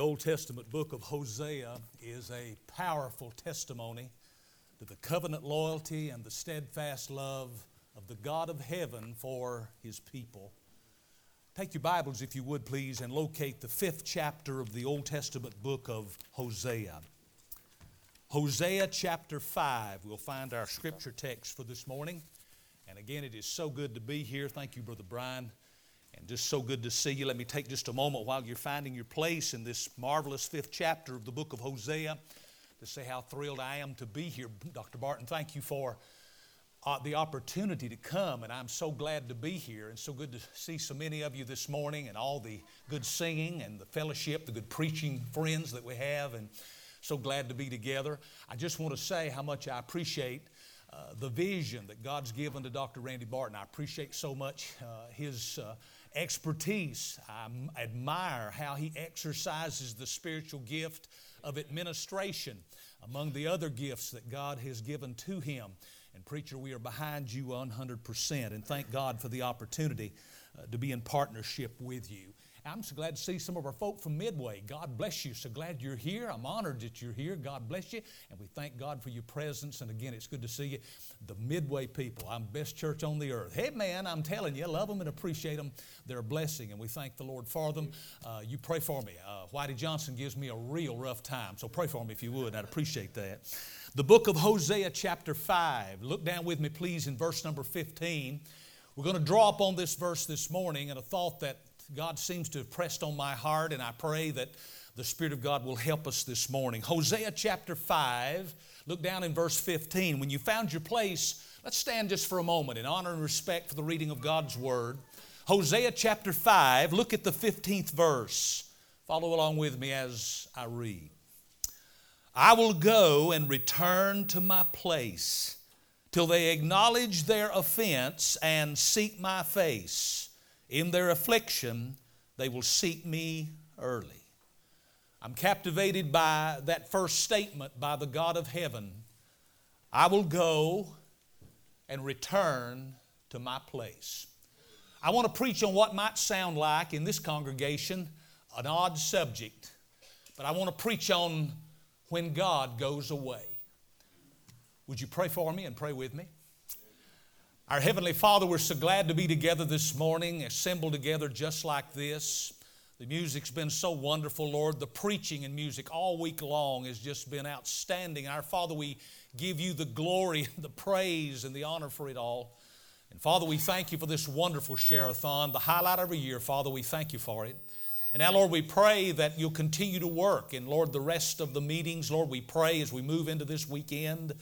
Old Testament book of Hosea is a powerful testimony to the covenant loyalty and the steadfast love of the God of heaven for his people. Take your Bibles, if you would please, and locate the fifth chapter of the Old Testament book of Hosea. Hosea chapter 5, we'll find our scripture text for this morning. And again, it is so good to be here. Thank you, Brother Brian. And just so good to see you. Let me take just a moment while you're finding your place in this marvelous fifth chapter of the book of Hosea to say how thrilled I am to be here. Dr. Barton, thank you for uh, the opportunity to come, and I'm so glad to be here, and so good to see so many of you this morning, and all the good singing and the fellowship, the good preaching friends that we have, and so glad to be together. I just want to say how much I appreciate uh, the vision that God's given to Dr. Randy Barton. I appreciate so much uh, his uh, expertise. I admire how he exercises the spiritual gift of administration among the other gifts that God has given to him. And, preacher, we are behind you 100%. And thank God for the opportunity uh, to be in partnership with you. I'm so glad to see some of our folk from Midway. God bless you. So glad you're here. I'm honored that you're here. God bless you. And we thank God for your presence. And again, it's good to see you. The Midway people, I'm best church on the earth. Hey, man, I'm telling you, love them and appreciate them. They're a blessing, and we thank the Lord for them. Uh, you pray for me. Uh, Whitey Johnson gives me a real rough time, so pray for me if you would. I'd appreciate that. The book of Hosea, chapter 5. Look down with me, please, in verse number 15. We're going to draw up on this verse this morning and a thought that God seems to have pressed on my heart, and I pray that the Spirit of God will help us this morning. Hosea chapter 5, look down in verse 15. When you found your place, let's stand just for a moment in honor and respect for the reading of God's Word. Hosea chapter 5, look at the 15th verse. Follow along with me as I read. I will go and return to my place till they acknowledge their offense and seek my face. In their affliction, they will seek me early. I'm captivated by that first statement by the God of heaven I will go and return to my place. I want to preach on what might sound like in this congregation an odd subject, but I want to preach on when God goes away. Would you pray for me and pray with me? Our Heavenly Father, we're so glad to be together this morning, assembled together just like this. The music's been so wonderful, Lord. The preaching and music all week long has just been outstanding. Our Father, we give you the glory, the praise, and the honor for it all. And Father, we thank you for this wonderful share-a-thon, the highlight of a year. Father, we thank you for it. And now, Lord, we pray that you'll continue to work. And Lord, the rest of the meetings, Lord, we pray as we move into this weekend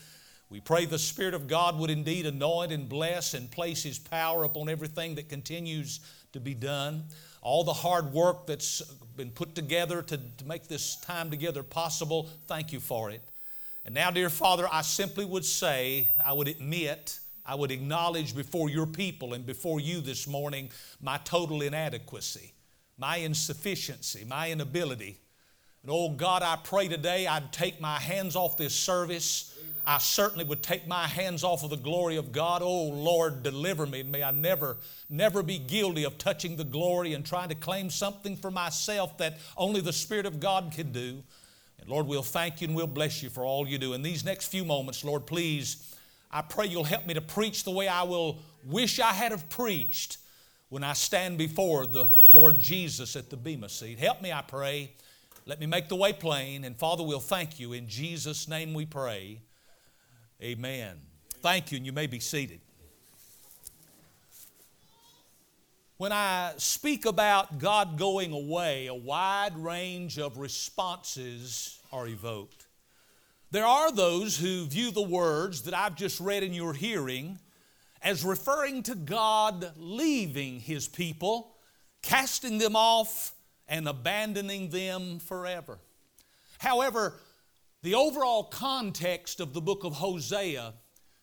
we pray the Spirit of God would indeed anoint and bless and place His power upon everything that continues to be done. All the hard work that's been put together to, to make this time together possible, thank you for it. And now, dear Father, I simply would say, I would admit, I would acknowledge before your people and before you this morning my total inadequacy, my insufficiency, my inability. And oh God, I pray today I'd take my hands off this service I certainly would take my hands off of the glory of God. Oh, Lord, deliver me. May I never, never be guilty of touching the glory and trying to claim something for myself that only the Spirit of God can do. And Lord, we'll thank you and we'll bless you for all you do. In these next few moments, Lord, please, I pray you'll help me to preach the way I will wish I had have preached when I stand before the Lord Jesus at the Bema seat. Help me, I pray. Let me make the way plain. And Father, we'll thank you. In Jesus' name we pray. Amen. Thank you, and you may be seated. When I speak about God going away, a wide range of responses are evoked. There are those who view the words that I've just read in your hearing as referring to God leaving His people, casting them off, and abandoning them forever. However, the overall context of the book of Hosea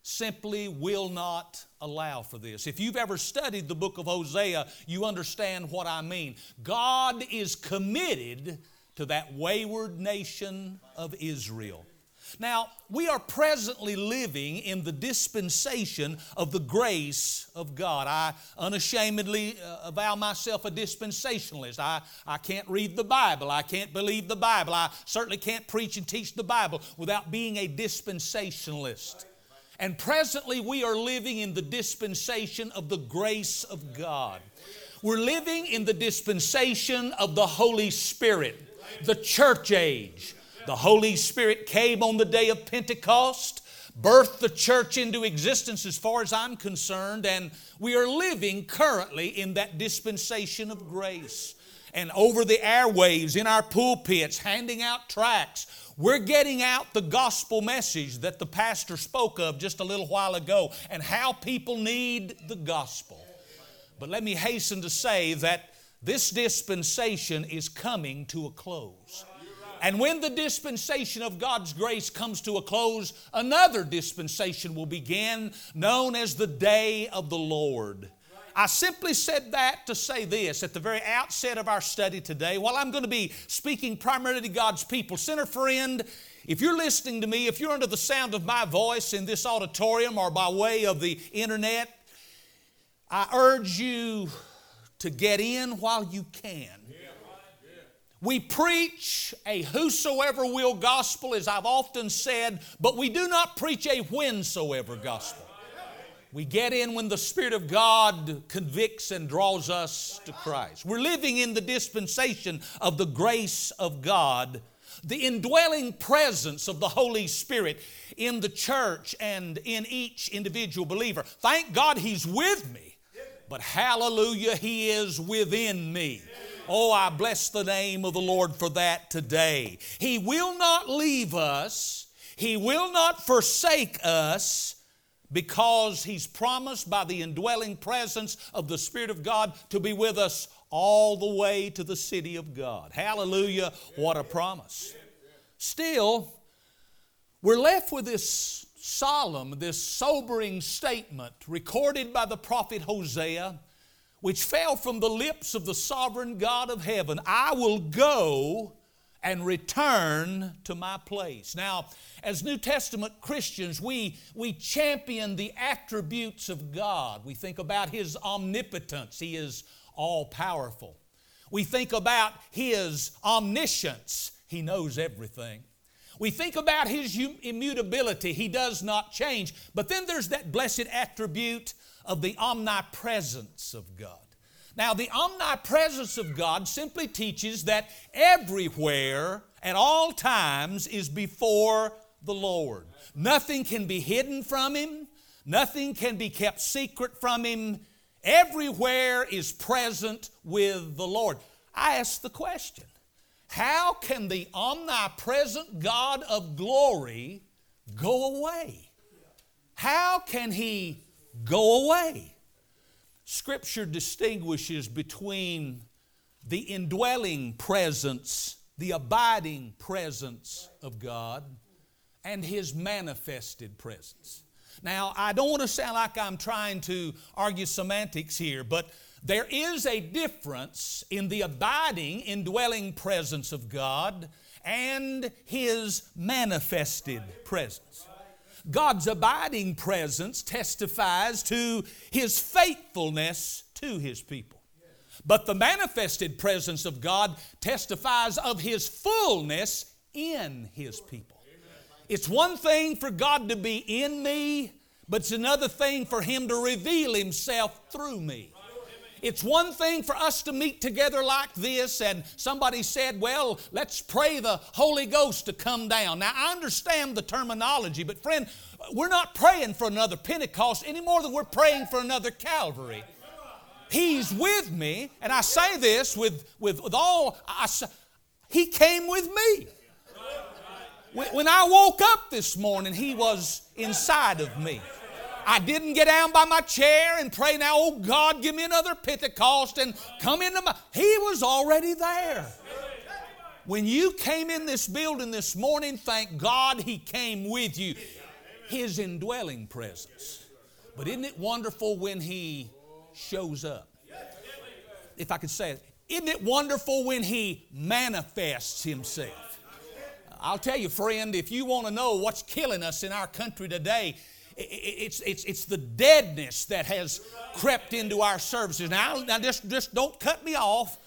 simply will not allow for this. If you've ever studied the book of Hosea, you understand what I mean. God is committed to that wayward nation of Israel. Now, we are presently living in the dispensation of the grace of God. I unashamedly uh, avow myself a dispensationalist. I, I can't read the Bible. I can't believe the Bible. I certainly can't preach and teach the Bible without being a dispensationalist. And presently, we are living in the dispensation of the grace of God. We're living in the dispensation of the Holy Spirit, the church age. The Holy Spirit came on the day of Pentecost, birthed the church into existence as far as I'm concerned, and we are living currently in that dispensation of grace. And over the airwaves, in our pulpits, handing out tracts, we're getting out the gospel message that the pastor spoke of just a little while ago and how people need the gospel. But let me hasten to say that this dispensation is coming to a close. And when the dispensation of God's grace comes to a close, another dispensation will begin, known as the day of the Lord. I simply said that to say this at the very outset of our study today. While I'm going to be speaking primarily to God's people, sinner friend, if you're listening to me, if you're under the sound of my voice in this auditorium or by way of the internet, I urge you to get in while you can. We preach a whosoever will gospel, as I've often said, but we do not preach a whensoever gospel. We get in when the Spirit of God convicts and draws us to Christ. We're living in the dispensation of the grace of God, the indwelling presence of the Holy Spirit in the church and in each individual believer. Thank God He's with me, but hallelujah, He is within me. Oh, I bless the name of the Lord for that today. He will not leave us, He will not forsake us because He's promised by the indwelling presence of the Spirit of God to be with us all the way to the city of God. Hallelujah, what a promise. Still, we're left with this solemn, this sobering statement recorded by the prophet Hosea which fell from the lips of the sovereign God of heaven I will go and return to my place. Now, as New Testament Christians, we, we champion the attributes of God. We think about His omnipotence, He is all powerful. We think about His omniscience, He knows everything. We think about His immutability, He does not change. But then there's that blessed attribute of the omnipresence of God. Now, the omnipresence of God simply teaches that everywhere, at all times, is before the Lord. Nothing can be hidden from Him, nothing can be kept secret from Him. Everywhere is present with the Lord. I ask the question how can the omnipresent God of glory go away? How can He go away. Scripture distinguishes between the indwelling presence, the abiding presence of God, and His manifested presence. Now, I don't want to sound like I'm trying to argue semantics here, but there is a difference in the abiding, indwelling presence of God and His manifested presence. God's abiding presence testifies to His faithfulness to His people. But the manifested presence of God testifies of His fullness in His people. It's one thing for God to be in me, but it's another thing for Him to reveal Himself through me. It's one thing for us to meet together like this, and somebody said, Well, let's pray the Holy Ghost to come down. Now, I understand the terminology, but friend, we're not praying for another Pentecost any more than we're praying for another Calvary. He's with me, and I say this with, with, with all, I, He came with me. When I woke up this morning, He was inside of me. I didn't get down by my chair and pray, now, oh God, give me another Pentecost and come into my. He was already there. When you came in this building this morning, thank God He came with you. His indwelling presence. But isn't it wonderful when He shows up? If I could say it, isn't it wonderful when He manifests Himself? I'll tell you, friend, if you want to know what's killing us in our country today, it's, it's, it's the deadness that has crept into our services. Now, now just, just don't cut me off.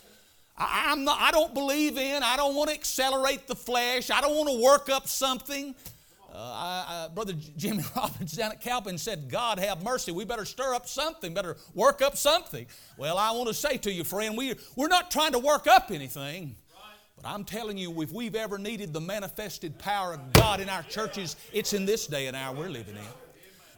I, I'm not, I don't believe in, I don't want to accelerate the flesh, I don't want to work up something. Uh, I, I, Brother Jimmy Robbins down at Calvin said, God have mercy. We better stir up something, better work up something. Well, I want to say to you, friend, we, we're not trying to work up anything. But I'm telling you, if we've ever needed the manifested power of God in our churches, it's in this day and hour we're living in.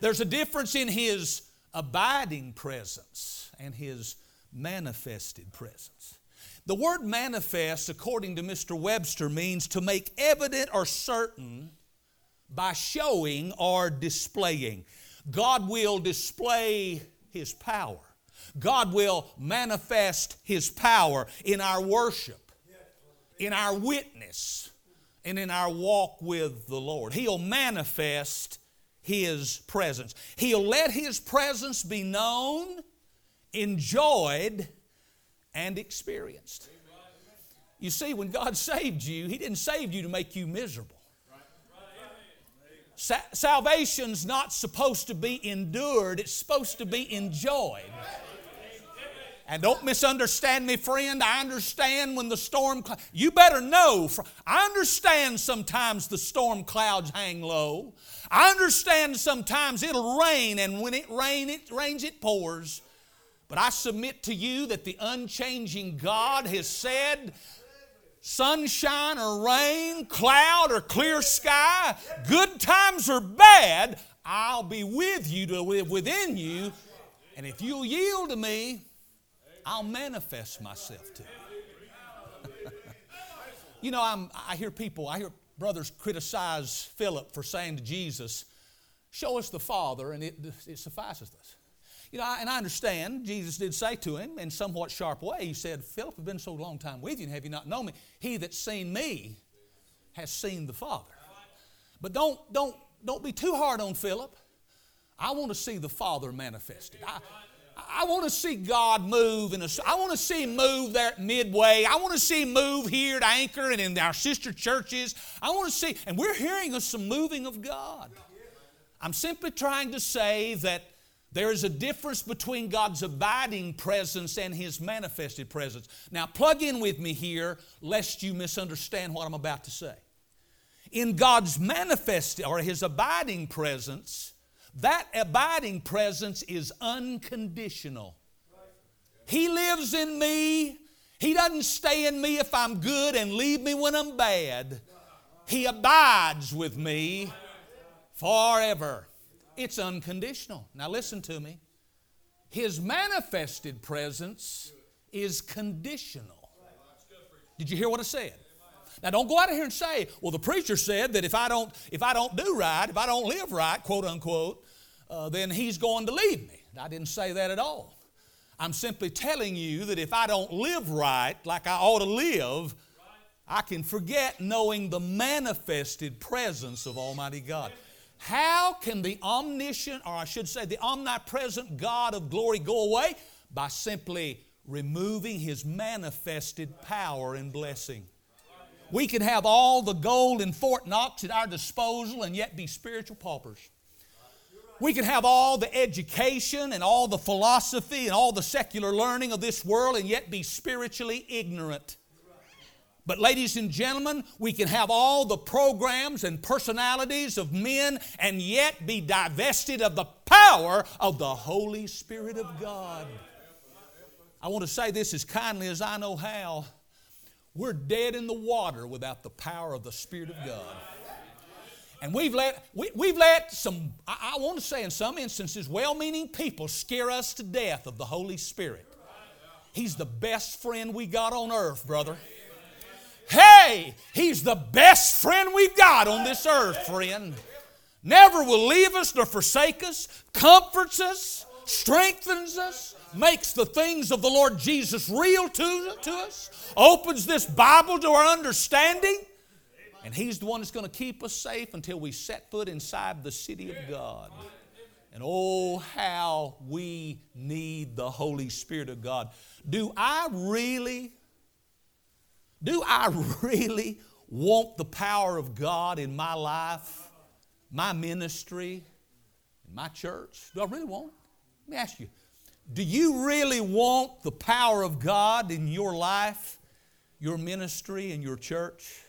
There's a difference in His abiding presence and His manifested presence. The word manifest, according to Mr. Webster, means to make evident or certain by showing or displaying. God will display His power. God will manifest His power in our worship, in our witness, and in our walk with the Lord. He'll manifest His presence. He'll let His presence be known, enjoyed, and experienced. You see, when God saved you, He didn't save you to make you miserable. Sa- salvation's not supposed to be endured, it's supposed to be enjoyed. And don't misunderstand me, friend. I understand when the storm, cl- you better know. I understand sometimes the storm clouds hang low. I understand sometimes it'll rain, and when it rain, it rains, it pours. But I submit to you that the unchanging God has said sunshine or rain, cloud or clear sky, good times or bad, I'll be with you to live within you. And if you'll yield to me, I'll manifest myself to you. you know, I'm, I hear people, I hear brothers criticize Philip for saying to Jesus, Show us the Father, and it, it suffices us. You know, and I understand Jesus did say to him in somewhat sharp way, He said, Philip, I've been so long time with you, and have you not known me? He that's seen me has seen the Father. But don't, don't, don't be too hard on Philip. I want to see the Father manifested. I, I want to see God move. In a, I want to see Him move there at Midway. I want to see Him move here at Anchor and in our sister churches. I want to see, and we're hearing of some moving of God. I'm simply trying to say that there is a difference between God's abiding presence and His manifested presence. Now, plug in with me here, lest you misunderstand what I'm about to say. In God's manifested or His abiding presence, that abiding presence is unconditional. He lives in me. He doesn't stay in me if I'm good and leave me when I'm bad. He abides with me forever. It's unconditional. Now, listen to me. His manifested presence is conditional. Did you hear what I said? Now don't go out of here and say, well, the preacher said that if I don't, if I don't do right, if I don't live right, quote unquote, uh, then he's going to leave me. I didn't say that at all. I'm simply telling you that if I don't live right like I ought to live, I can forget knowing the manifested presence of Almighty God. How can the omniscient, or I should say, the omnipresent God of glory go away? By simply removing His manifested power and blessing. We can have all the gold in Fort Knox at our disposal and yet be spiritual paupers. We can have all the education and all the philosophy and all the secular learning of this world and yet be spiritually ignorant. But, ladies and gentlemen, we can have all the programs and personalities of men and yet be divested of the power of the Holy Spirit of God. I want to say this as kindly as I know how. We're dead in the water without the power of the Spirit of God. And we've let, we, we've let some, I, I want to say in some instances, well meaning people scare us to death of the Holy Spirit. He's the best friend we got on earth, brother. Hey, He's the best friend we've got on this earth, friend. Never will leave us nor forsake us, comforts us, strengthens us, makes the things of the Lord Jesus real to, to us, opens this Bible to our understanding, and He's the one that's going to keep us safe until we set foot inside the city of God. And oh, how we need the Holy Spirit of God. Do I really, do I really want the power of God in my life, my ministry, my church? Do I really want it? Let me ask you do you really want the power of God in your life, your ministry, and your church?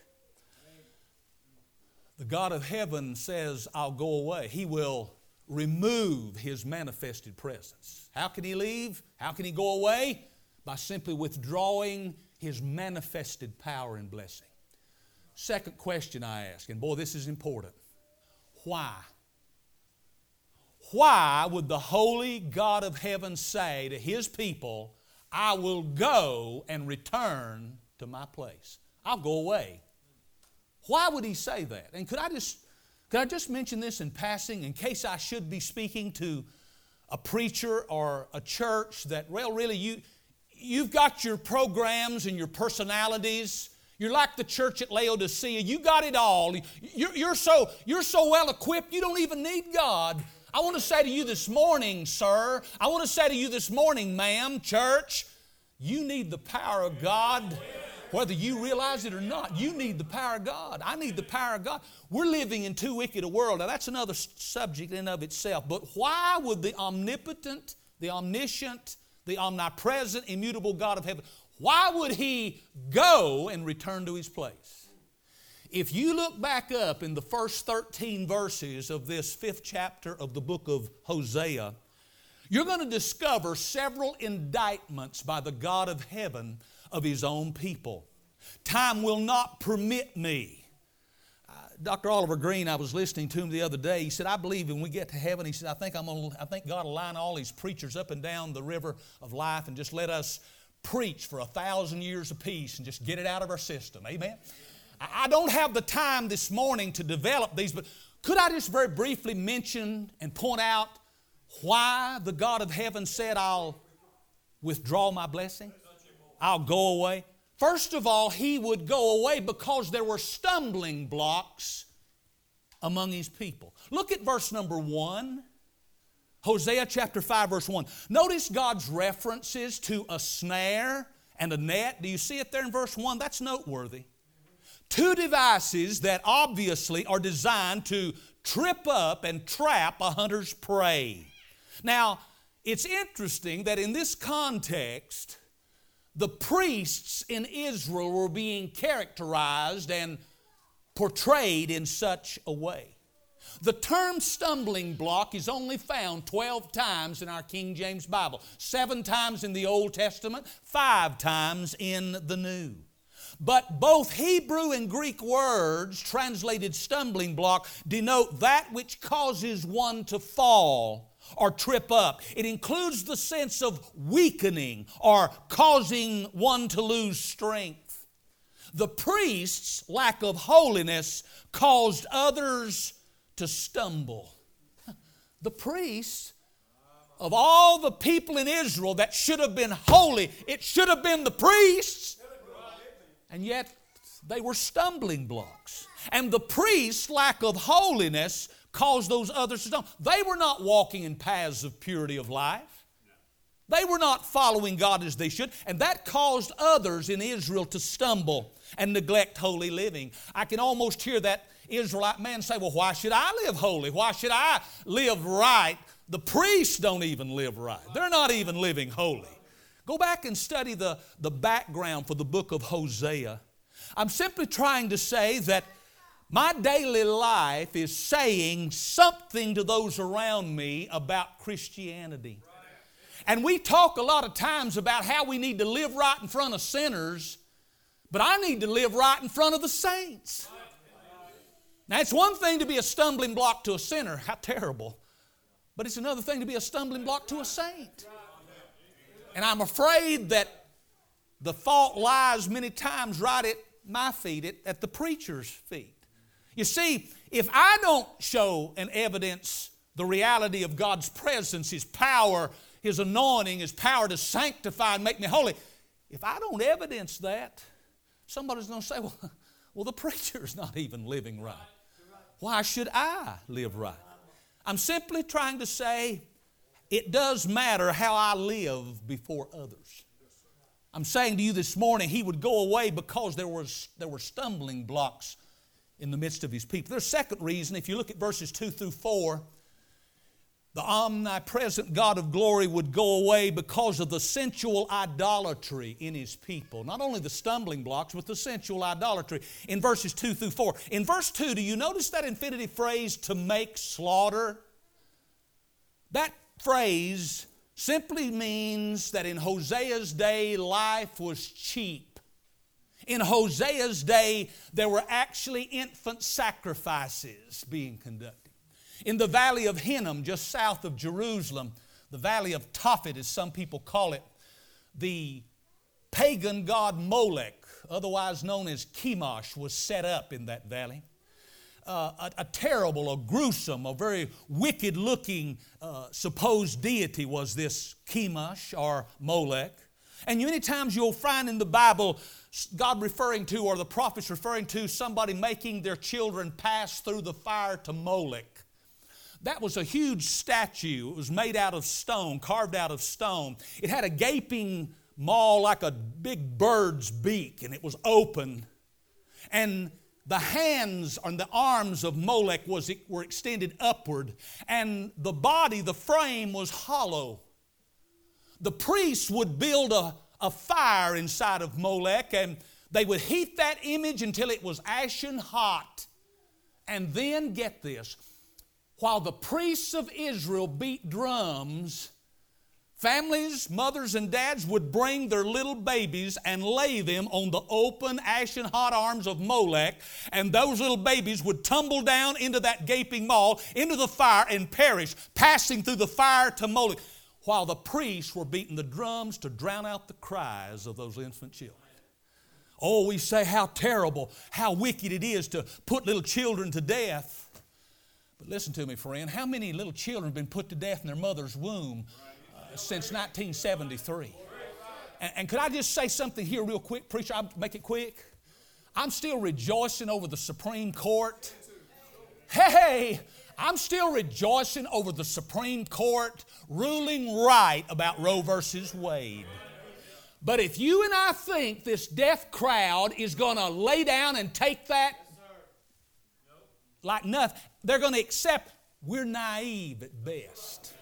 The God of heaven says, I'll go away. He will remove His manifested presence. How can He leave? How can He go away? By simply withdrawing His manifested power and blessing. Second question I ask, and boy, this is important. Why? Why would the holy God of heaven say to his people, I will go and return to my place? I'll go away. Why would he say that? And could I just could I just mention this in passing in case I should be speaking to a preacher or a church that well really you you've got your programs and your personalities you're like the church at Laodicea. You got it all. You're, you're, so, you're so well equipped, you don't even need God. I want to say to you this morning, sir, I want to say to you this morning, ma'am, church, you need the power of God. Whether you realize it or not, you need the power of God. I need the power of God. We're living in too wicked a world. Now, that's another subject in of itself. But why would the omnipotent, the omniscient, the omnipresent, immutable God of heaven, why would He go and return to His place? If you look back up in the first 13 verses of this fifth chapter of the book of Hosea, you're going to discover several indictments by the God of heaven of His own people. Time will not permit me. Uh, Dr. Oliver Greene, I was listening to him the other day. He said, I believe when we get to heaven, he said, I think, I'm gonna, I think God will line all these preachers up and down the river of life and just let us preach for a thousand years apiece and just get it out of our system. Amen? I don't have the time this morning to develop these, but could I just very briefly mention and point out why the God of heaven said, I'll withdraw my blessing? I'll go away. First of all, he would go away because there were stumbling blocks among his people. Look at verse number one. Hosea chapter 5, verse 1. Notice God's references to a snare and a net. Do you see it there in verse 1? That's noteworthy. Two devices that obviously are designed to trip up and trap a hunter's prey. Now, it's interesting that in this context, the priests in Israel were being characterized and portrayed in such a way. The term stumbling block is only found 12 times in our King James Bible, seven times in the Old Testament, five times in the New. But both Hebrew and Greek words, translated stumbling block, denote that which causes one to fall or trip up. It includes the sense of weakening or causing one to lose strength. The priest's lack of holiness caused others to stumble. The priests, of all the people in Israel that should have been holy, it should have been the priests and yet they were stumbling blocks. And the priest's lack of holiness caused those others to stumble. They were not walking in paths of purity of life. They were not following God as they should, and that caused others in Israel to stumble and neglect holy living. I can almost hear that Israelite man say, Well, why should I live holy? Why should I live right? The priests don't even live right, they're not even living holy. Go back and study the, the background for the book of Hosea. I'm simply trying to say that my daily life is saying something to those around me about Christianity. And we talk a lot of times about how we need to live right in front of sinners, but I need to live right in front of the saints. Now, it's one thing to be a stumbling block to a sinner, how terrible. But it's another thing to be a stumbling block to a saint. And I'm afraid that the fault lies many times right at my feet, at, at the preacher's feet. You see, if I don't show and evidence the reality of God's presence, His power, His anointing, His power to sanctify and make me holy, if I don't evidence that, somebody's going to say, well, well, the preacher's not even living right. Why should I live right? I'm simply trying to say it does matter how I live before others. I'm saying to you this morning, he would go away because there, was, there were stumbling blocks in the midst of his people. There's second reason, if you look at verses 2 through 4, the omnipresent God of glory would go away because of the sensual idolatry in his people. Not only the stumbling blocks, but the sensual idolatry in verses 2 through 4. In verse 2, do you notice that infinitive phrase, to make slaughter? That phrase simply means that in Hosea's day, life was cheap. In Hosea's day, there were actually infant sacrifices being conducted. In the valley of Hinnom, just south of Jerusalem, the valley of Tophet, as some people call it, the pagan god Molech, otherwise known as Chemosh, was set up in that valley. Uh, a, a, terrible, a gruesome, a very wicked looking uh, supposed deity was this Chemosh or Molech. And many times you'll find in the Bible God referring to, or the prophets referring to, somebody making their children pass through the fire to Molech. That was a huge statue. It was made out of stone, carved out of stone. It had a gaping maw like a big bird's beak, and it was open. And the hands and the arms of Molech was, were extended upward, and the body, the frame, was hollow. The priests would build a, a fire inside of Molech, and they would heat that image until it was ashen hot. And then, get this, while the priests of Israel beat drums, families, mothers, and dads would bring their little babies and lay them on the open, ashen hot arms of Molech, and those little babies would tumble down into that gaping maw, into the fire, and perish, passing through the fire to Molech, while the priests were beating the drums to drown out the cries of those infant children. Oh, we say how terrible, how wicked it is to put little children to death. But listen to me, friend. How many little children have been put to death in their mother's womb uh, since 1973? And, and could I just say something here, real quick, preacher? I'll make it quick. I'm still rejoicing over the Supreme Court. Hey, I'm still rejoicing over the Supreme Court ruling right about Roe versus Wade. But if you and I think this deaf crowd is going to lay down and take that like nothing, they're going to accept we're naive at best.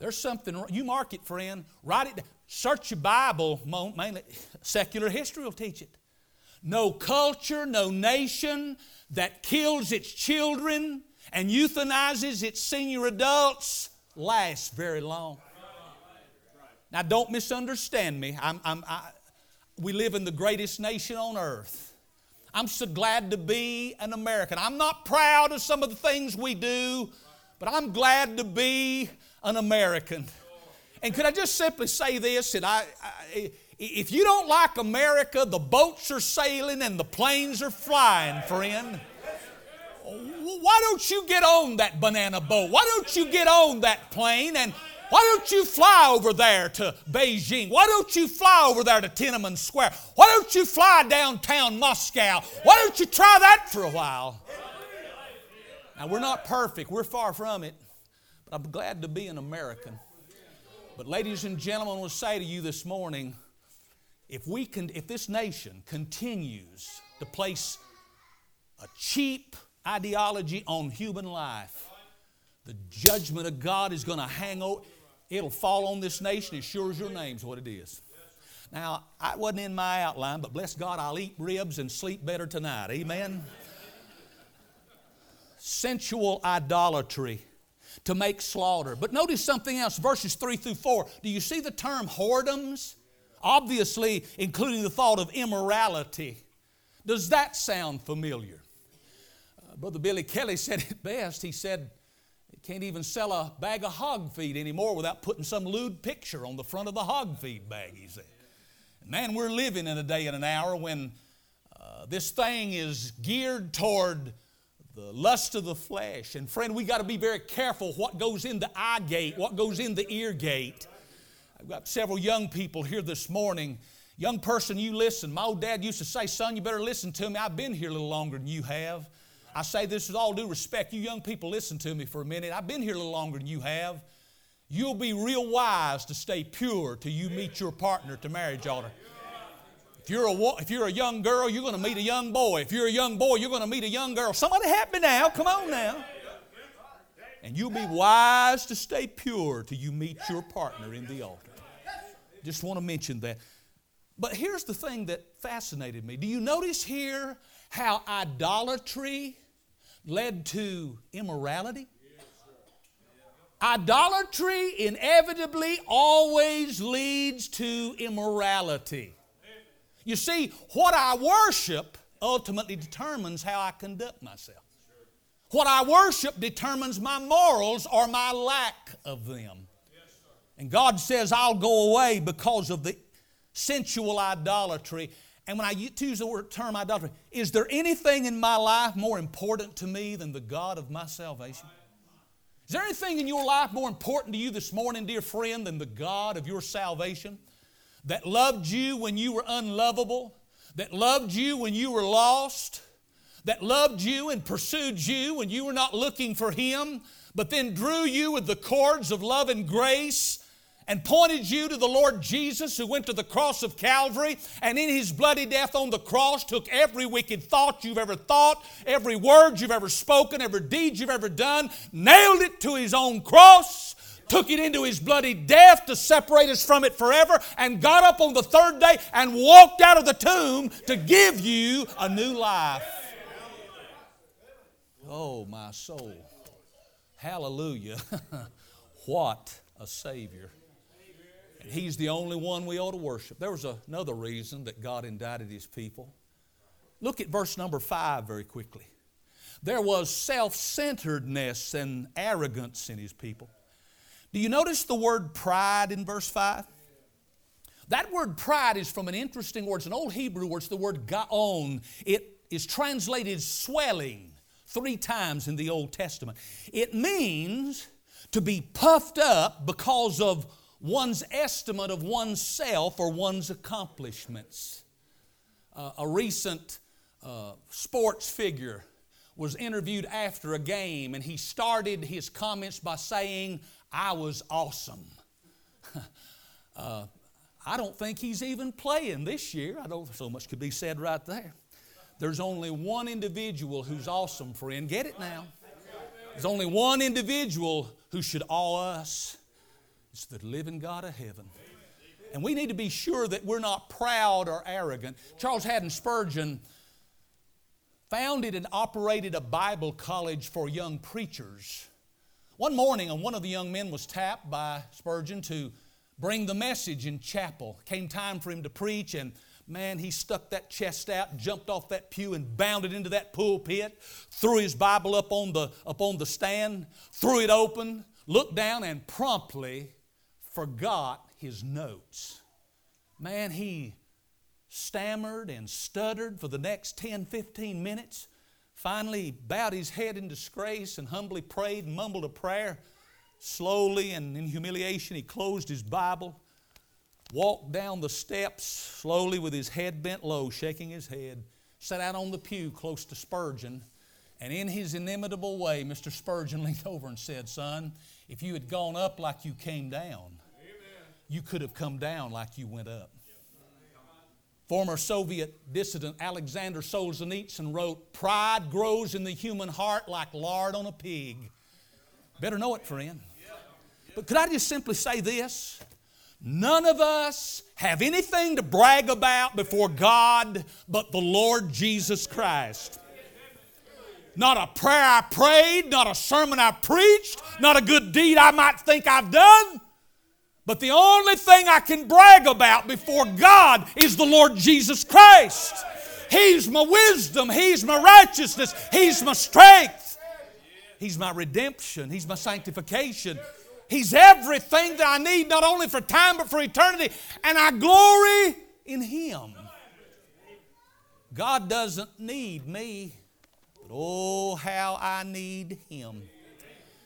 There's something, you mark it, friend. Write it down. Search your Bible, mainly secular history will teach it. No culture, no nation that kills its children and euthanizes its senior adults lasts very long. Now, don't misunderstand me. I'm, I'm, I, we live in the greatest nation on earth. I'm so glad to be an American. I'm not proud of some of the things we do, but I'm glad to be an American. And could I just simply say this? That I, I, if you don't like America, the boats are sailing and the planes are flying, friend. Why don't you get on that banana boat? Why don't you get on that plane and why don't you fly over there to Beijing? Why don't you fly over there to Tiananmen Square? Why don't you fly downtown Moscow? Why don't you try that for a while? Now, we're not perfect, we're far from it, I'm glad to be an American. But, ladies and gentlemen, I will say to you this morning if, we can, if this nation continues to place a cheap ideology on human life, the judgment of God is going to hang over. It'll fall on this nation as sure as your name's what it is. Now, I wasn't in my outline, but bless God, I'll eat ribs and sleep better tonight. Amen. Sensual idolatry to make slaughter. But notice something else, verses 3 through 4. Do you see the term whoredoms? Obviously, including the thought of immorality. Does that sound familiar? Uh, Brother Billy Kelly said it best. He said, You can't even sell a bag of hog feed anymore without putting some lewd picture on the front of the hog feed bag, he said. man, we're living in a day and an hour when uh, this thing is geared toward the lust of the flesh. And friend, we got to be very careful what goes in the eye gate, what goes in the ear gate. I've got several young people here this morning. Young person, you listen. My old dad used to say, Son, you better listen to me. I've been here a little longer than you have. I say this with all due respect. You young people, listen to me for a minute. I've been here a little longer than you have. you'll be real wise to stay pure till you meet your partner to marriage altar. You're a, if you're a young girl, you're going to meet a young boy. If you're a young boy, you're going to meet a young girl. Somebody help me now. Come on now. And you'll be wise to stay pure till you meet your partner in the altar. Just want to mention that. But here's the thing that fascinated me. Do you notice here how idolatry led to immorality? Idolatry inevitably always leads to immorality. You see, what I worship ultimately determines how I conduct myself. What I worship determines my morals or my lack of them. And God says, I'll go away because of the sensual idolatry. And when I use the word term idolatry, is there anything in my life more important to me than the God of my salvation? Is there anything in your life more important to you this morning, dear friend, than the God of your salvation? That loved you when you were unlovable, that loved you when you were lost, that loved you and pursued you when you were not looking for Him, but then drew you with the cords of love and grace and pointed you to the Lord Jesus who went to the cross of Calvary and in his bloody death on the cross took every wicked thought you've ever thought, every word you've ever spoken, every deed you've ever done, nailed it to his own cross took it into his bloody death to separate us from it forever, and got up on the third day and walked out of the tomb to give you a new life. Oh, my soul. Hallelujah. what a Savior. And He's the only one we ought to worship. There was another reason that God indicted His people. Look at verse number five very quickly. There was self centeredness and arrogance in His people. Do you notice the word pride in verse 5? That word pride is from an interesting word. It's an old Hebrew word. It's the word gaon. It is translated swelling three times in the Old Testament. It means to be puffed up because of one's estimate of oneself or one's accomplishments. Uh, a recent uh, sports figure was interviewed after a game and he started his comments by saying, I was awesome. uh, I don't think he's even playing this year. I don't so much could be said right there. There's only one individual who's awesome, friend. Get it now. There's only one individual who should awe us. It's the living God of heaven. And we need to be sure that we're not proud or arrogant. Charles Haddon Spurgeon founded and operated a Bible college for young preachers one morning, one of the young men was tapped by Spurgeon to bring the message in chapel. Came time for him to preach, and man, he stuck that chest out, jumped off that pew, and bounded into that pulpit, threw his Bible up on the, up on the stand, threw it open, looked down, and promptly forgot his notes. Man, he stammered and stuttered for the next 10, 15 minutes. Finally, he bowed his head in disgrace and humbly prayed and mumbled a prayer. Slowly and in humiliation, he closed his Bible, walked down the steps slowly with his head bent low, shaking his head, sat out on the pew close to Spurgeon, and in his inimitable way, Mr. Spurgeon leaned over and said, Son, if you had gone up like you came down, Amen. you could have come down like you went up. Former Soviet dissident Alexander Solzhenitsyn wrote, Pride grows in the human heart like lard on a pig. Better know it, friend. But could I just simply say this? None of us have anything to brag about before God but the Lord Jesus Christ. Not a prayer I prayed, not a sermon I preached, not a good deed I might think I've done. But the only thing I can brag about before God is the Lord Jesus Christ. He's my wisdom, He's my righteousness, He's my strength, He's my redemption, He's my sanctification. He's everything that I need, not only for time, but for eternity. And I glory in Him. God doesn't need me, but oh, how I need Him.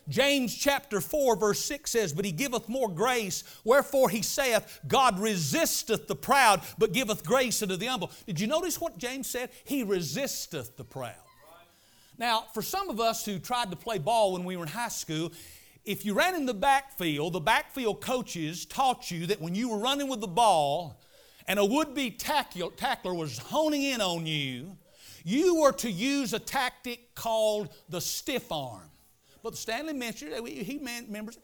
James chapter 4, verse 6 says, But he giveth more grace, wherefore he saith, God resisteth the proud, but giveth grace unto the humble. Did you notice what James said? He resisteth the proud. Now, for some of us who tried to play ball when we were in high school, if you ran in the backfield, the backfield coaches taught you that when you were running with the ball and a would be tackler was honing in on you, you were to use a tactic called the stiff arm. But Stanley mentioned he remembers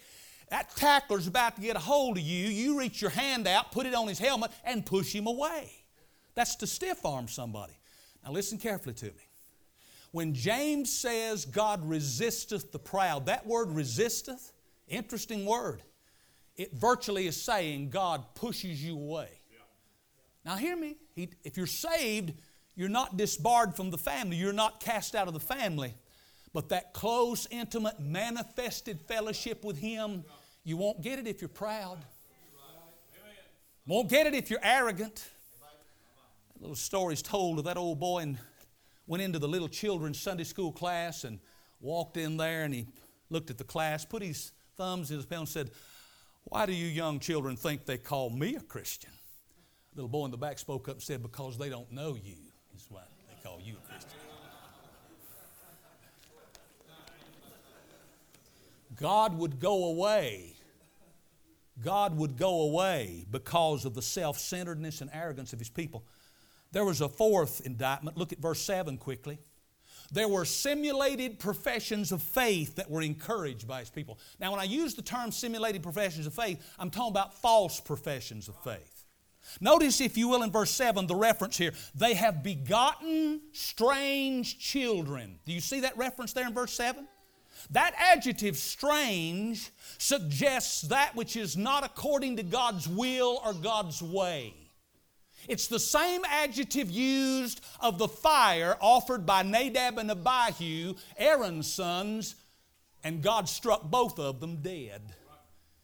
that tackler's about to get a hold of you. You reach your hand out, put it on his helmet, and push him away. That's to stiff arm somebody. Now, listen carefully to me. When James says God resisteth the proud, that word resisteth, interesting word. It virtually is saying God pushes you away. Now, hear me. He, if you're saved, you're not disbarred from the family, you're not cast out of the family. But that close, intimate, manifested fellowship with Him, you won't get it if you're proud. Won't get it if you're arrogant. Little story's told of that old boy and went into the little children's Sunday school class and walked in there and he looked at the class, put his thumbs in his mouth and said, Why do you young children think they call me a Christian? The little boy in the back spoke up and said, Because they don't know you, is why they call you a Christian. God would go away. God would go away because of the self centeredness and arrogance of his people. There was a fourth indictment. Look at verse 7 quickly. There were simulated professions of faith that were encouraged by his people. Now, when I use the term simulated professions of faith, I'm talking about false professions of faith. Notice, if you will, in verse 7, the reference here. They have begotten strange children. Do you see that reference there in verse 7? That adjective, strange, suggests that which is not according to God's will or God's way. It's the same adjective used of the fire offered by Nadab and Abihu, Aaron's sons, and God struck both of them dead.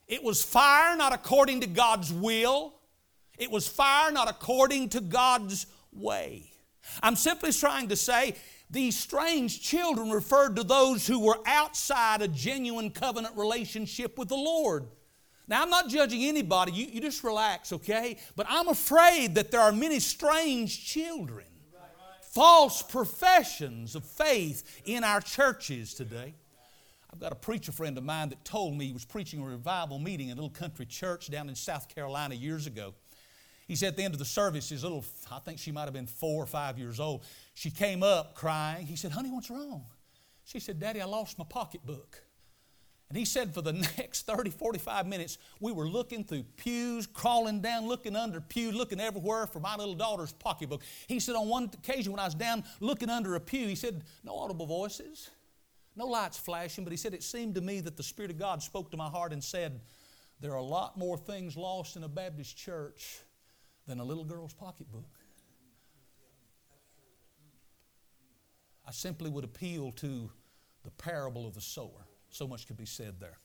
It was fire not according to God's will, it was fire not according to God's way. I'm simply trying to say these strange children referred to those who were outside a genuine covenant relationship with the Lord. Now, I'm not judging anybody, you, you just relax, okay? But I'm afraid that there are many strange children, false professions of faith in our churches today. I've got a preacher friend of mine that told me he was preaching a revival meeting in a little country church down in South Carolina years ago. He said at the end of the service, his little, I think she might have been four or five years old, she came up crying. He said, Honey, what's wrong? She said, Daddy, I lost my pocketbook. And he said for the next 30, 45 minutes, we were looking through pews, crawling down, looking under pews, looking everywhere for my little daughter's pocketbook. He said on one occasion when I was down looking under a pew, he said, No audible voices, no lights flashing, but he said, It seemed to me that the Spirit of God spoke to my heart and said, There are a lot more things lost in a Baptist church than a little girl's pocketbook. I simply would appeal to the parable of the sower. So much could be said there.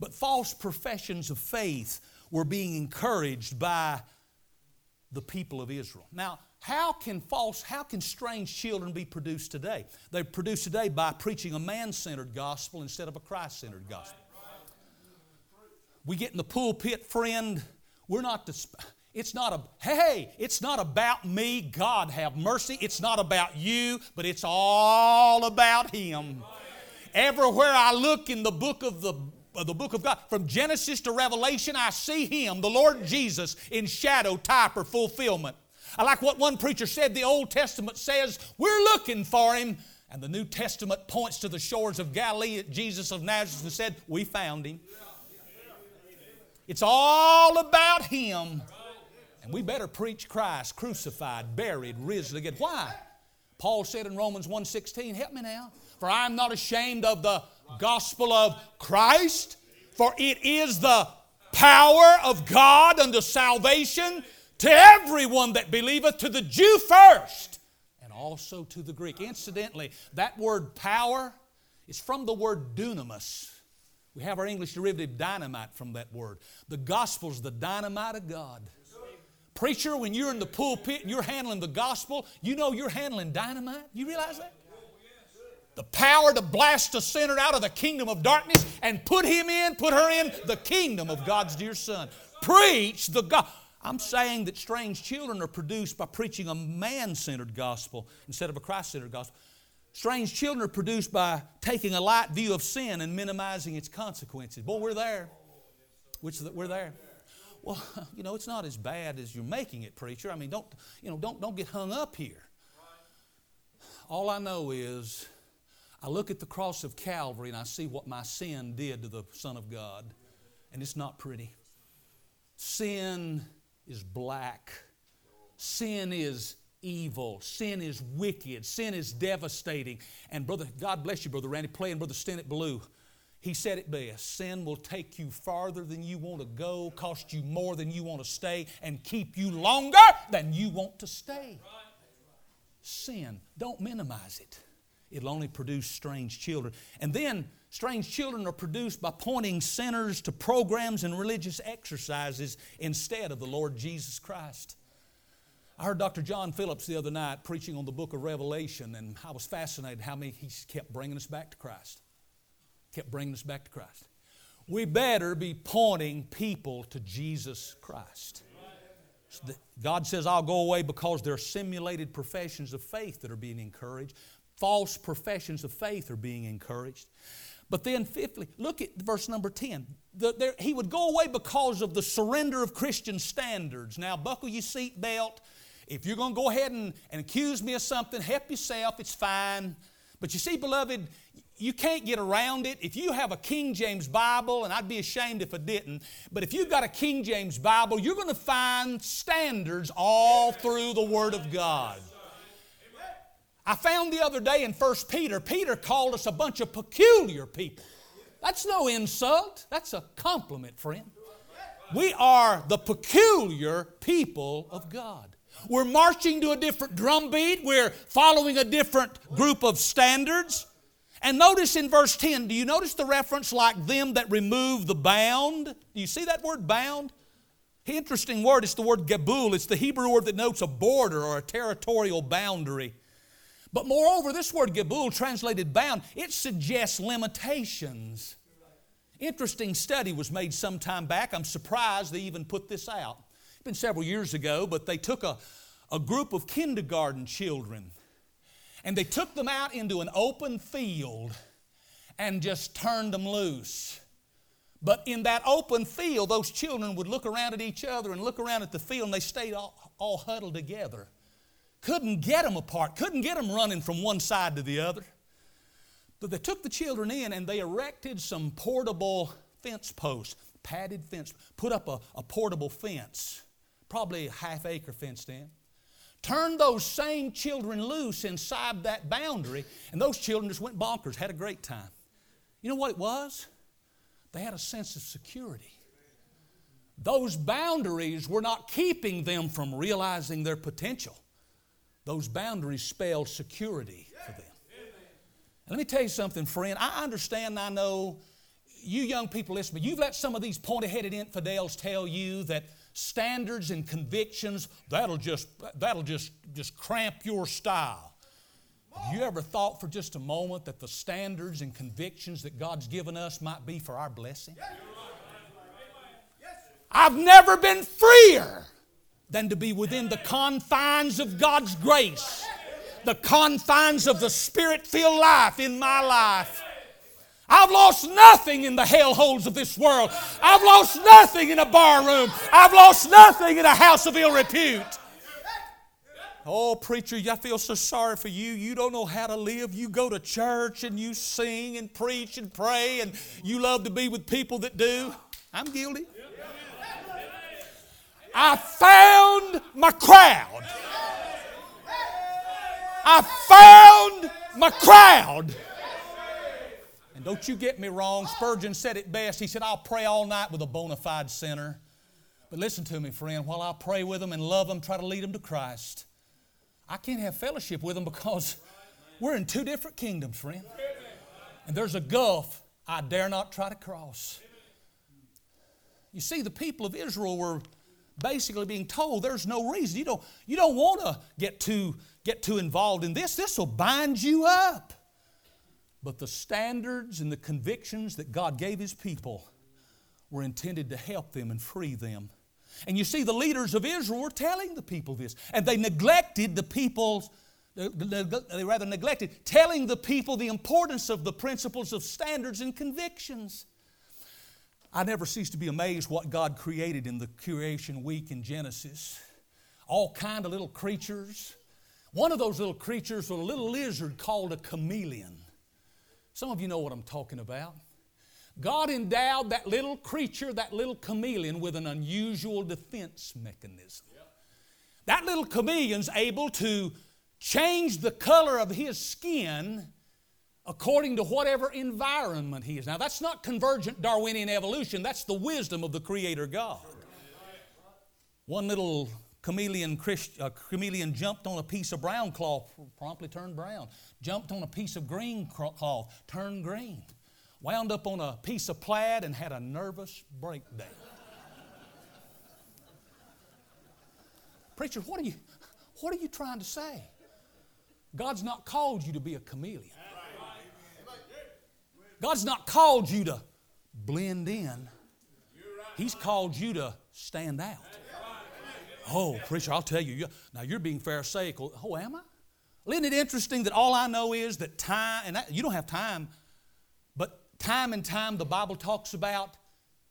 But false professions of faith were being encouraged by the people of Israel. Now, how can false, how can strange children be produced today? They're produced today by preaching a man centered gospel instead of a Christ centered gospel. We get in the pulpit, friend, we're not the. It's not a, hey, it's not about me, God have mercy. It's not about you, but it's all about Him. Everywhere I look in the book of the uh, the book of God, from Genesis to Revelation, I see Him, the Lord Jesus, in shadow, type, or fulfillment. I like what one preacher said the Old Testament says, We're looking for Him. And the New Testament points to the shores of Galilee at Jesus of Nazareth and said, We found Him. It's all about Him. And we better preach Christ crucified, buried, risen again. Why? Paul said in Romans 1:16, help me now. For I am not ashamed of the gospel of Christ, for it is the power of God unto salvation to everyone that believeth, to the Jew first, and also to the Greek. Incidentally, that word power is from the word dunamis. We have our English derivative dynamite from that word. The gospel is the dynamite of God. Preacher, when you're in the pulpit and you're handling the gospel, you know you're handling dynamite. You realize that? the power to blast a sinner out of the kingdom of darkness and put him in, put her in the kingdom of God's dear Son. Preach the God. I'm saying that strange children are produced by preaching a man centered gospel instead of a Christ centered gospel. Strange children are produced by taking a light view of sin and minimizing its consequences. Boy, we're there. Which we're there. Well, you know, it's not as bad as you're making it, preacher. I mean, don't you know? Don't don't get hung up here. All I know is, I look at the cross of Calvary and I see what my sin did to the Son of God, and it's not pretty. Sin is black. Sin is evil. Sin is wicked. Sin is devastating. And brother, God bless you, brother Randy, playing brother Stennett Blue. He said it best sin will take you farther than you want to go, cost you more than you want to stay, and keep you longer than you want to stay. Sin, don't minimize it. It'll only produce strange children. And then, strange children are produced by pointing sinners to programs and religious exercises instead of the Lord Jesus Christ. I heard Dr. John Phillips the other night preaching on the book of Revelation, and I was fascinated how he kept bringing us back to Christ. Kept bringing us back to Christ. We better be pointing people to Jesus Christ. God says, I'll go away because there are simulated professions of faith that are being encouraged. False professions of faith are being encouraged. But then, fifthly, look at verse number 10. The, there, he would go away because of the surrender of Christian standards. Now, buckle your seatbelt if you're going to go ahead and, and accuse me of something, help yourself, it's fine. But you see, beloved, you can't get around it. If you have a King James Bible, and I'd be ashamed if I didn't, but if you've got a King James Bible, you're going to find standards all through the Word of God. I found the other day in 1 Peter, Peter called us a bunch of peculiar people. That's no insult, that's a compliment, friend. We are the peculiar people of God. We're marching to a different drum beat. We're following a different group of standards. And notice in verse 10, do you notice the reference like them that remove the bound? Do you see that word bound? Interesting word. It's the word gabul. It's the Hebrew word that notes a border or a territorial boundary. But moreover, this word gabul, translated bound, it suggests limitations. Interesting study was made some time back. I'm surprised they even put this out It's been several years ago, but they took a, a group of kindergarten children and they took them out into an open field and just turned them loose. But in that open field, those children would look around at each other and look around at the field, and they stayed all, all huddled together. Couldn't get them apart, couldn't get them running from one side to the other. But they took the children in and they erected some portable fence posts, padded fence, put up a, a portable fence probably a half acre fenced in. Turned those same children loose inside that boundary, and those children just went bonkers, had a great time. You know what it was? They had a sense of security. Those boundaries were not keeping them from realizing their potential. Those boundaries spelled security for them. And let me tell you something, friend. I understand and I know you young people listen, but you've let some of these pointy headed infidels tell you that standards and convictions, that'll just, that'll just, just cramp your style. Have you ever thought for just a moment that the standards and convictions that God's given us might be for our blessing? I've never been freer than to be within the confines of God's grace, the confines of the spirit filled life in my life. I've lost nothing in the hellholes of this world. I've lost nothing in a bar room. I've lost nothing in a house of ill repute. Oh, preacher, I feel so sorry for you. You don't know how to live. You go to church and you sing and preach and pray, and you love to be with people that do. I'm guilty. I found my crowd. I found my crowd. And don't you get me wrong, Spurgeon said it best. He said, I'll pray all night with a bona fide sinner. But listen to me, friend, while I pray with them and love them, try to lead them to Christ, I can't have fellowship with them because we're in two different kingdoms, friend. And there's a gulf I dare not try to cross. You see, the people of Israel were basically being told there's no reason. You don't, you don't want to get too, get too involved in this. This will bind you up. But the standards and the convictions that God gave His people were intended to help them and free them. And you see, the leaders of Israel were telling the people this, and they neglected the people's they rather neglected, telling the people the importance of the principles of standards and convictions. I never cease to be amazed what God created in the creation week in Genesis. All kind of little creatures. One of those little creatures was a little lizard called a chameleon. Some of you know what I'm talking about. God endowed that little creature, that little chameleon, with an unusual defense mechanism. That little chameleon's able to change the color of his skin according to whatever environment he is. Now, that's not convergent Darwinian evolution, that's the wisdom of the Creator God. One little chameleon, Christ, uh, chameleon jumped on a piece of brown cloth, promptly turned brown. Jumped on a piece of green cloth, turned green wound up on a piece of plaid and had a nervous breakdown. Preacher, what are you what are you trying to say? God's not called you to be a chameleon. God's not called you to blend in. He's called you to stand out. Oh, preacher, I'll tell you. Now you're being pharisaical. Oh, am I? Isn't it interesting that all I know is that time, and you don't have time but Time and time, the Bible talks about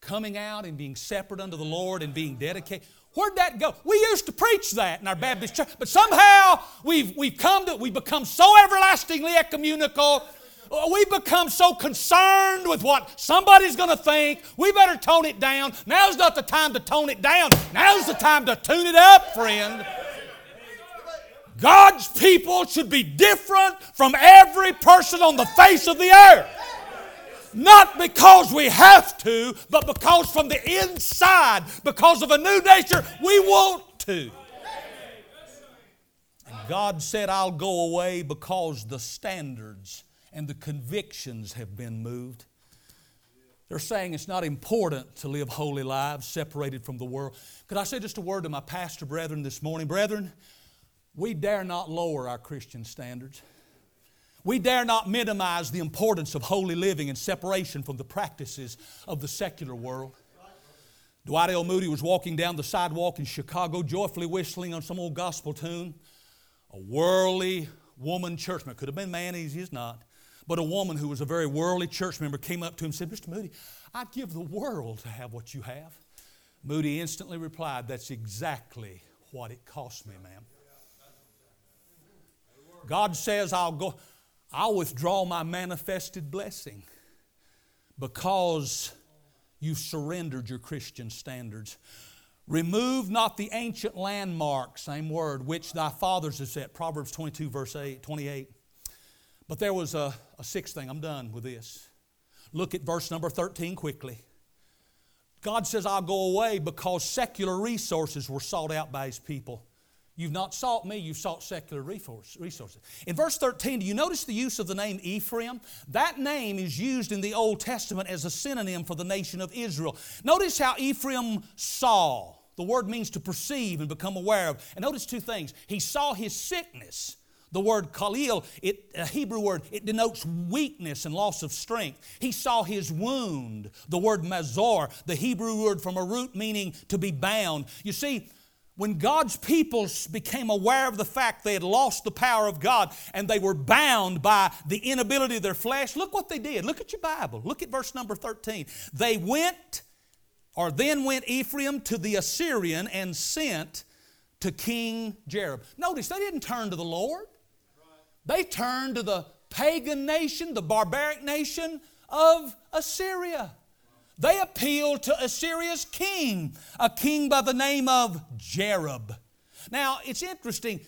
coming out and being separate unto the Lord and being dedicated. Where'd that go? We used to preach that in our Baptist church, but somehow we've, we've come to, we've become so everlastingly ecumenical. Uh, we become so concerned with what somebody's going to think. We better tone it down. Now's not the time to tone it down. Now's the time to tune it up, friend. God's people should be different from every person on the face of the earth. Not because we have to, but because from the inside, because of a new nature, we want to. And God said, I'll go away because the standards and the convictions have been moved. They're saying it's not important to live holy lives separated from the world. Could I say just a word to my pastor brethren this morning? Brethren, we dare not lower our Christian standards. We dare not minimize the importance of holy living and separation from the practices of the secular world. Dwight L. Moody was walking down the sidewalk in Chicago, joyfully whistling on some old gospel tune. A worldly woman churchman, could have been man, he is not, but a woman who was a very worldly church member came up to him and said, Mr. Moody, I'd give the world to have what you have. Moody instantly replied, That's exactly what it cost me, ma'am. God says, I'll go. I'll withdraw my manifested blessing because you've surrendered your Christian standards. Remove not the ancient landmark, same word, which thy fathers have set. Proverbs 22, verse 8, 28. But there was a, a sixth thing. I'm done with this. Look at verse number 13 quickly. God says, I'll go away because secular resources were sought out by his people. You've not sought me, you've sought secular resources. In verse 13, do you notice the use of the name Ephraim? That name is used in the Old Testament as a synonym for the nation of Israel. Notice how Ephraim saw. The word means to perceive and become aware of. And notice two things. He saw his sickness. The word Khalil, it, a Hebrew word, it denotes weakness and loss of strength. He saw his wound. The word mazor, the Hebrew word from a root meaning to be bound. You see, when God's people became aware of the fact they had lost the power of God and they were bound by the inability of their flesh, look what they did. Look at your Bible. Look at verse number 13. They went, or then went Ephraim to the Assyrian and sent to King Jareb. Notice they didn't turn to the Lord, they turned to the pagan nation, the barbaric nation of Assyria. They appealed to Assyria's king, a king by the name of Jareb. Now, it's interesting.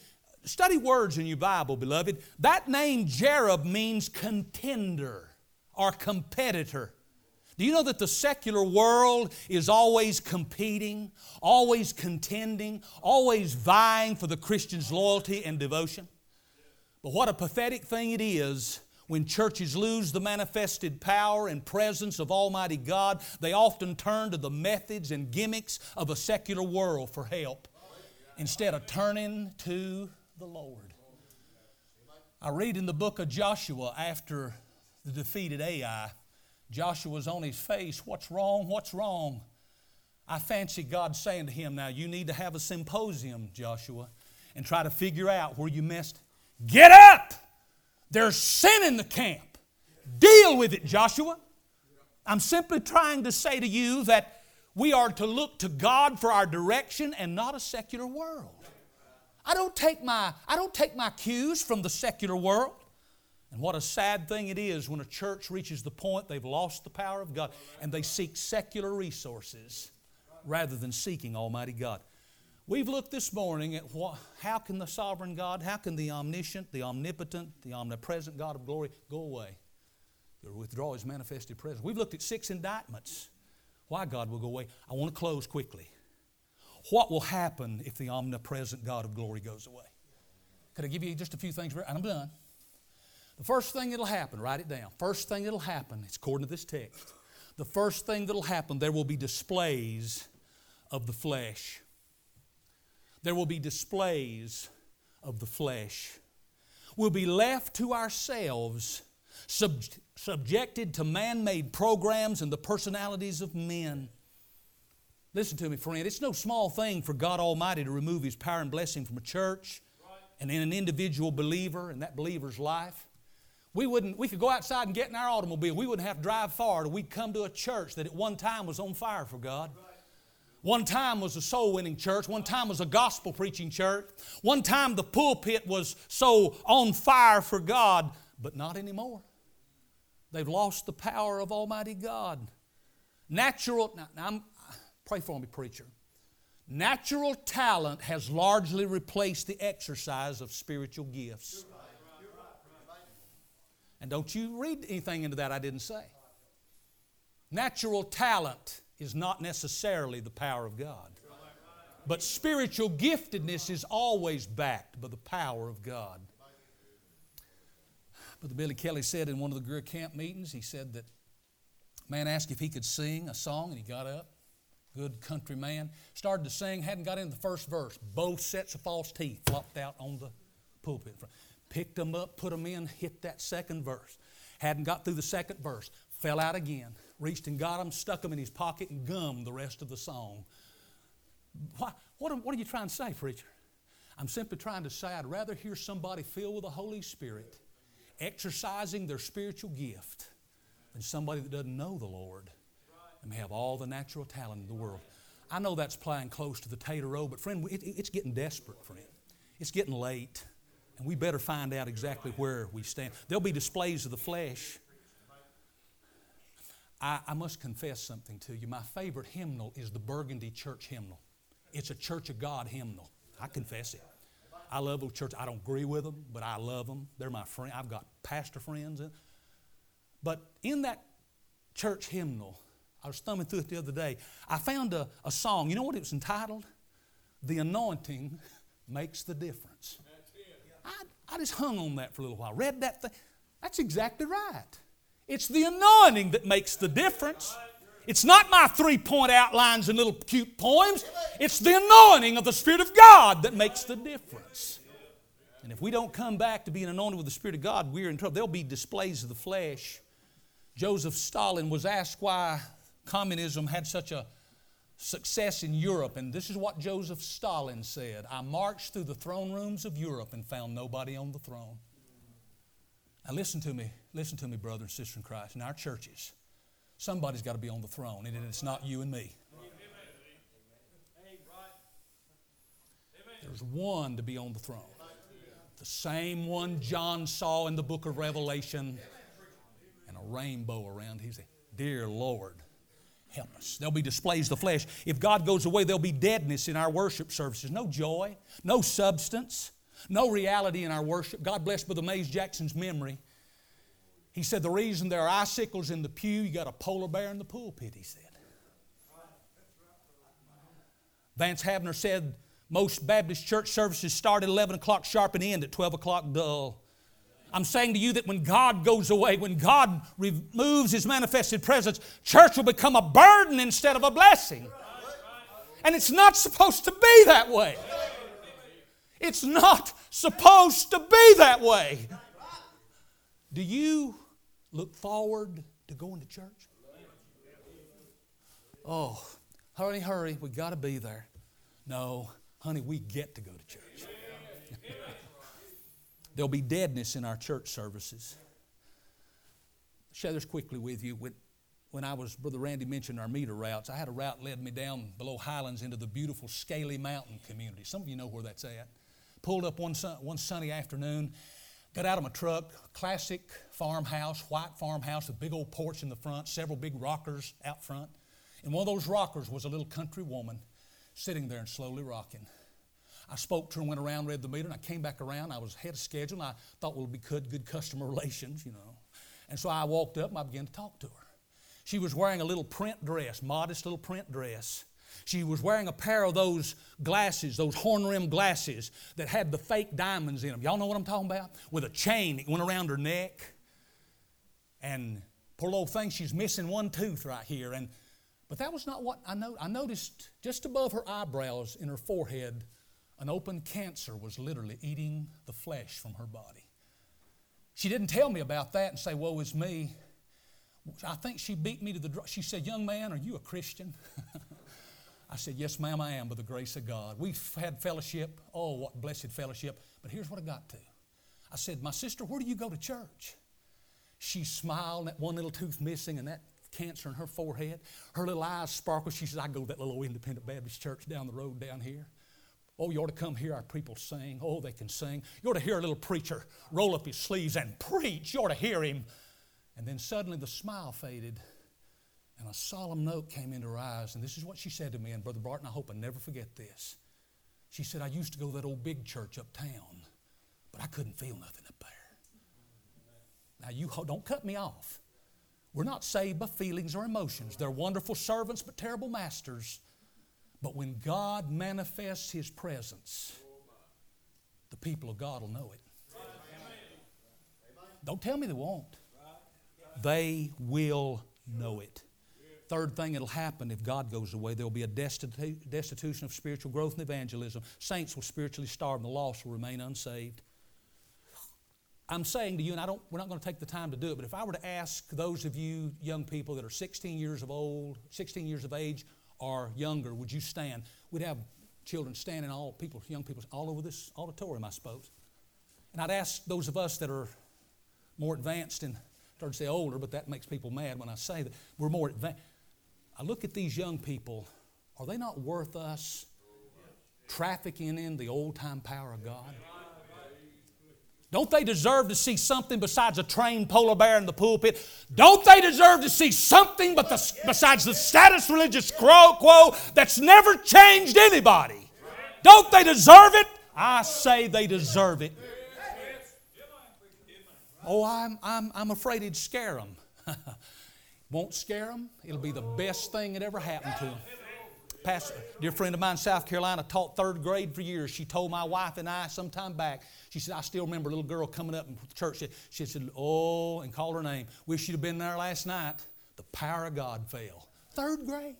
Study words in your Bible, beloved. That name Jareb means contender or competitor. Do you know that the secular world is always competing, always contending, always vying for the Christian's loyalty and devotion? But what a pathetic thing it is when churches lose the manifested power and presence of Almighty God, they often turn to the methods and gimmicks of a secular world for help instead of turning to the Lord. I read in the book of Joshua after the defeated Ai, Joshua's on his face. What's wrong? What's wrong? I fancy God saying to him, Now you need to have a symposium, Joshua, and try to figure out where you messed Get up! There's sin in the camp. Deal with it, Joshua. I'm simply trying to say to you that we are to look to God for our direction and not a secular world. I don't take my, I don't take my cues from the secular world. And what a sad thing it is when a church reaches the point they've lost the power of God and they seek secular resources rather than seeking Almighty God. We've looked this morning at what, how can the sovereign God, how can the omniscient, the omnipotent, the omnipresent God of glory go away? Or withdraw his manifested presence. We've looked at six indictments. Why God will go away. I want to close quickly. What will happen if the omnipresent God of glory goes away? Could I give you just a few things? And I'm done. The first thing that'll happen, write it down. First thing that'll happen, it's according to this text. The first thing that'll happen, there will be displays of the flesh. There will be displays of the flesh. We'll be left to ourselves, sub- subjected to man made programs and the personalities of men. Listen to me, friend. It's no small thing for God Almighty to remove His power and blessing from a church and in an individual believer and that believer's life. We, wouldn't, we could go outside and get in our automobile. We wouldn't have to drive far we'd come to a church that at one time was on fire for God. One time was a soul winning church. One time was a gospel preaching church. One time the pulpit was so on fire for God, but not anymore. They've lost the power of Almighty God. Natural, now, now I'm, pray for me, preacher. Natural talent has largely replaced the exercise of spiritual gifts. And don't you read anything into that I didn't say. Natural talent is not necessarily the power of God. But spiritual giftedness is always backed by the power of God. Brother Billy Kelly said in one of the Greer Camp meetings, he said that man asked if he could sing a song, and he got up. Good country man. Started to sing, hadn't got into the first verse. Both sets of false teeth flopped out on the pulpit. Picked them up, put them in, hit that second verse. Hadn't got through the second verse. Fell out again reached and got them, stuck them in his pocket, and gummed the rest of the song. What, what, what are you trying to say, preacher? I'm simply trying to say I'd rather hear somebody filled with the Holy Spirit exercising their spiritual gift than somebody that doesn't know the Lord and have all the natural talent in the world. I know that's playing close to the tater row, but friend, it, it's getting desperate, friend. It's getting late, and we better find out exactly where we stand. There'll be displays of the flesh. I, I must confess something to you. My favorite hymnal is the Burgundy Church hymnal. It's a Church of God hymnal. I confess it. I love the church. I don't agree with them, but I love them. They're my friend. I've got pastor friends. But in that church hymnal, I was thumbing through it the other day. I found a, a song. You know what it was entitled? The Anointing Makes the Difference. I, I just hung on that for a little while. Read that thing. That's exactly right. It's the anointing that makes the difference. It's not my three point outlines and little cute poems. It's the anointing of the Spirit of God that makes the difference. And if we don't come back to being anointed with the Spirit of God, we're in trouble. There'll be displays of the flesh. Joseph Stalin was asked why communism had such a success in Europe, and this is what Joseph Stalin said I marched through the throne rooms of Europe and found nobody on the throne. Now, listen to me. Listen to me, brother and sister in Christ. In our churches, somebody's got to be on the throne, and it's not you and me. There's one to be on the throne. The same one John saw in the book of Revelation, and a rainbow around his head. Dear Lord, help us. There'll be displays of the flesh. If God goes away, there'll be deadness in our worship services. No joy, no substance. No reality in our worship. God bless Brother Mays Jackson's memory. He said, The reason there are icicles in the pew, you got a polar bear in the pulpit, he said. Vance Havner said, Most Baptist church services start at 11 o'clock sharp and end at 12 o'clock dull. I'm saying to you that when God goes away, when God removes His manifested presence, church will become a burden instead of a blessing. And it's not supposed to be that way. It's not supposed to be that way. Do you look forward to going to church? Oh, hurry, hurry, we got to be there. No, honey, we get to go to church. There'll be deadness in our church services. Share this quickly with you. When, when I was, Brother Randy mentioned our meter routes, I had a route led me down below Highlands into the beautiful Scaly Mountain community. Some of you know where that's at. Pulled up one, sun, one sunny afternoon, got out of my truck, classic farmhouse, white farmhouse with big old porch in the front, several big rockers out front. And one of those rockers was a little country woman sitting there and slowly rocking. I spoke to her, and went around, read the meter, and I came back around. I was ahead of schedule, and I thought, well, it'll be good, good customer relations, you know. And so I walked up and I began to talk to her. She was wearing a little print dress, modest little print dress. She was wearing a pair of those glasses, those horn rimmed glasses that had the fake diamonds in them. Y'all know what I'm talking about? With a chain that went around her neck. And poor little thing, she's missing one tooth right here. And but that was not what I. I noticed just above her eyebrows in her forehead, an open cancer was literally eating the flesh from her body. She didn't tell me about that and say, Woe is me. I think she beat me to the. She said, Young man, are you a Christian? I said, Yes, ma'am, I am, by the grace of God. We've had fellowship. Oh, what blessed fellowship. But here's what I got to. I said, My sister, where do you go to church? She smiled, that one little tooth missing, and that cancer in her forehead. Her little eyes sparkled. She said, I go to that little independent Baptist church down the road down here. Oh, you ought to come hear our people sing. Oh, they can sing. You ought to hear a little preacher roll up his sleeves and preach. You ought to hear him. And then suddenly the smile faded and a solemn note came into her eyes. And this is what she said to me. And Brother Barton, I hope I never forget this. She said, I used to go to that old big church uptown, but I couldn't feel nothing up there. Now, you don't cut me off. We're not saved by feelings or emotions. They're wonderful servants, but terrible masters. But when God manifests His presence, the people of God will know it. Don't tell me they won't. They will know it. Third thing that'll happen if God goes away, there'll be a destitu- destitution of spiritual growth and evangelism. Saints will spiritually starve, and the lost will remain unsaved. I'm saying to you, and I don't, we're not going to take the time to do it, but if I were to ask those of you young people that are 16 years of old, 16 years of age, or younger, would you stand? We'd have children standing, all people, young people, all over this auditorium, I suppose. And I'd ask those of us that are more advanced and start to say older, but that makes people mad when I say that we're more advanced. I look at these young people, are they not worth us trafficking in the old time power of God? Don't they deserve to see something besides a trained polar bear in the pulpit? Don't they deserve to see something but the, besides the status religious quo that's never changed anybody? Don't they deserve it? I say they deserve it. Oh, I'm, I'm, I'm afraid it'd scare them. Won't scare them. It'll be the best thing that ever happened to them. Pastor, dear friend of mine in South Carolina taught third grade for years. She told my wife and I some time back, she said, I still remember a little girl coming up in church. She said, Oh, and called her name. Wish you'd have been there last night. The power of God fell. Third grade.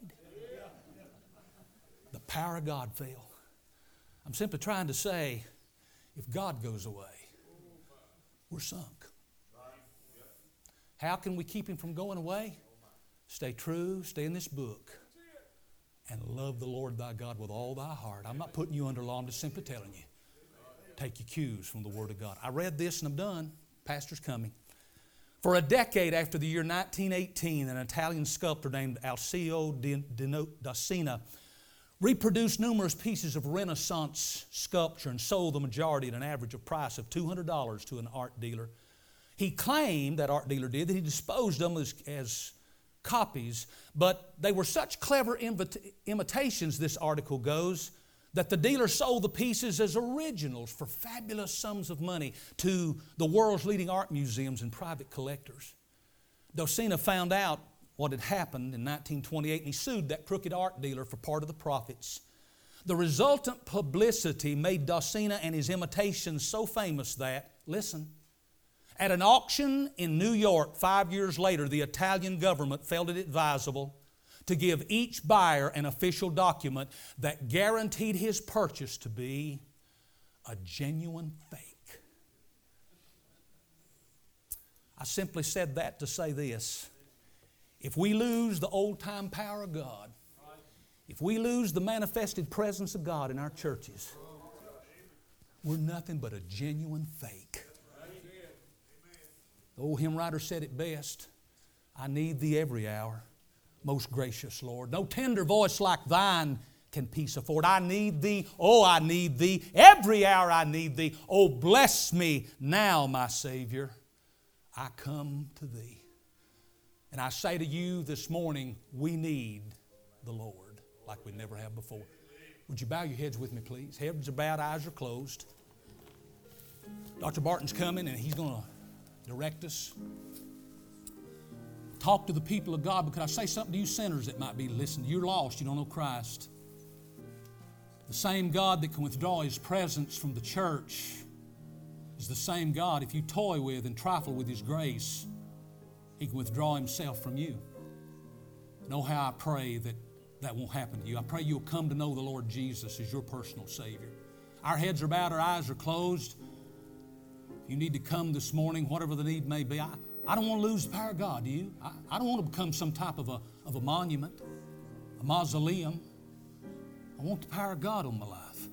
The power of God fell. I'm simply trying to say if God goes away, we're sunk. How can we keep him from going away? Stay true, stay in this book and love the Lord thy God with all thy heart. I'm not putting you under law, I'm just simply telling you. Take your cues from the Word of God. I read this and I'm done. Pastor's coming. For a decade after the year 1918, an Italian sculptor named Alceo Dossena reproduced numerous pieces of Renaissance sculpture and sold the majority at an average of price of $200 to an art dealer. He claimed, that art dealer did, that he disposed them as, as copies, but they were such clever imitations, this article goes, that the dealer sold the pieces as originals for fabulous sums of money to the world's leading art museums and private collectors. Dossena found out what had happened in 1928 and he sued that crooked art dealer for part of the profits. The resultant publicity made Dossena and his imitations so famous that, listen, at an auction in New York five years later, the Italian government felt it advisable to give each buyer an official document that guaranteed his purchase to be a genuine fake. I simply said that to say this. If we lose the old time power of God, if we lose the manifested presence of God in our churches, we're nothing but a genuine fake. The old hymn writer said it best I need thee every hour, most gracious Lord. No tender voice like thine can peace afford. I need thee, oh, I need thee. Every hour I need thee. Oh, bless me now, my Savior. I come to thee. And I say to you this morning, we need the Lord like we never have before. Would you bow your heads with me, please? Heads are bowed, eyes are closed. Dr. Barton's coming and he's going to direct us. Talk to the people of God because I say something to you sinners that might be listening. You're lost, you don't know Christ. The same God that can withdraw His presence from the church is the same God, if you toy with and trifle with His grace, He can withdraw Himself from you. Know how I pray that that won't happen to you. I pray you'll come to know the Lord Jesus as your personal Savior. Our heads are bowed, our eyes are closed. You need to come this morning, whatever the need may be. I, I don't want to lose the power of God, do you? I, I don't want to become some type of a, of a monument, a mausoleum. I want the power of God on my life.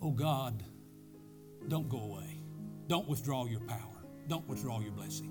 Oh God, don't go away. Don't withdraw your power. Don't withdraw your blessing.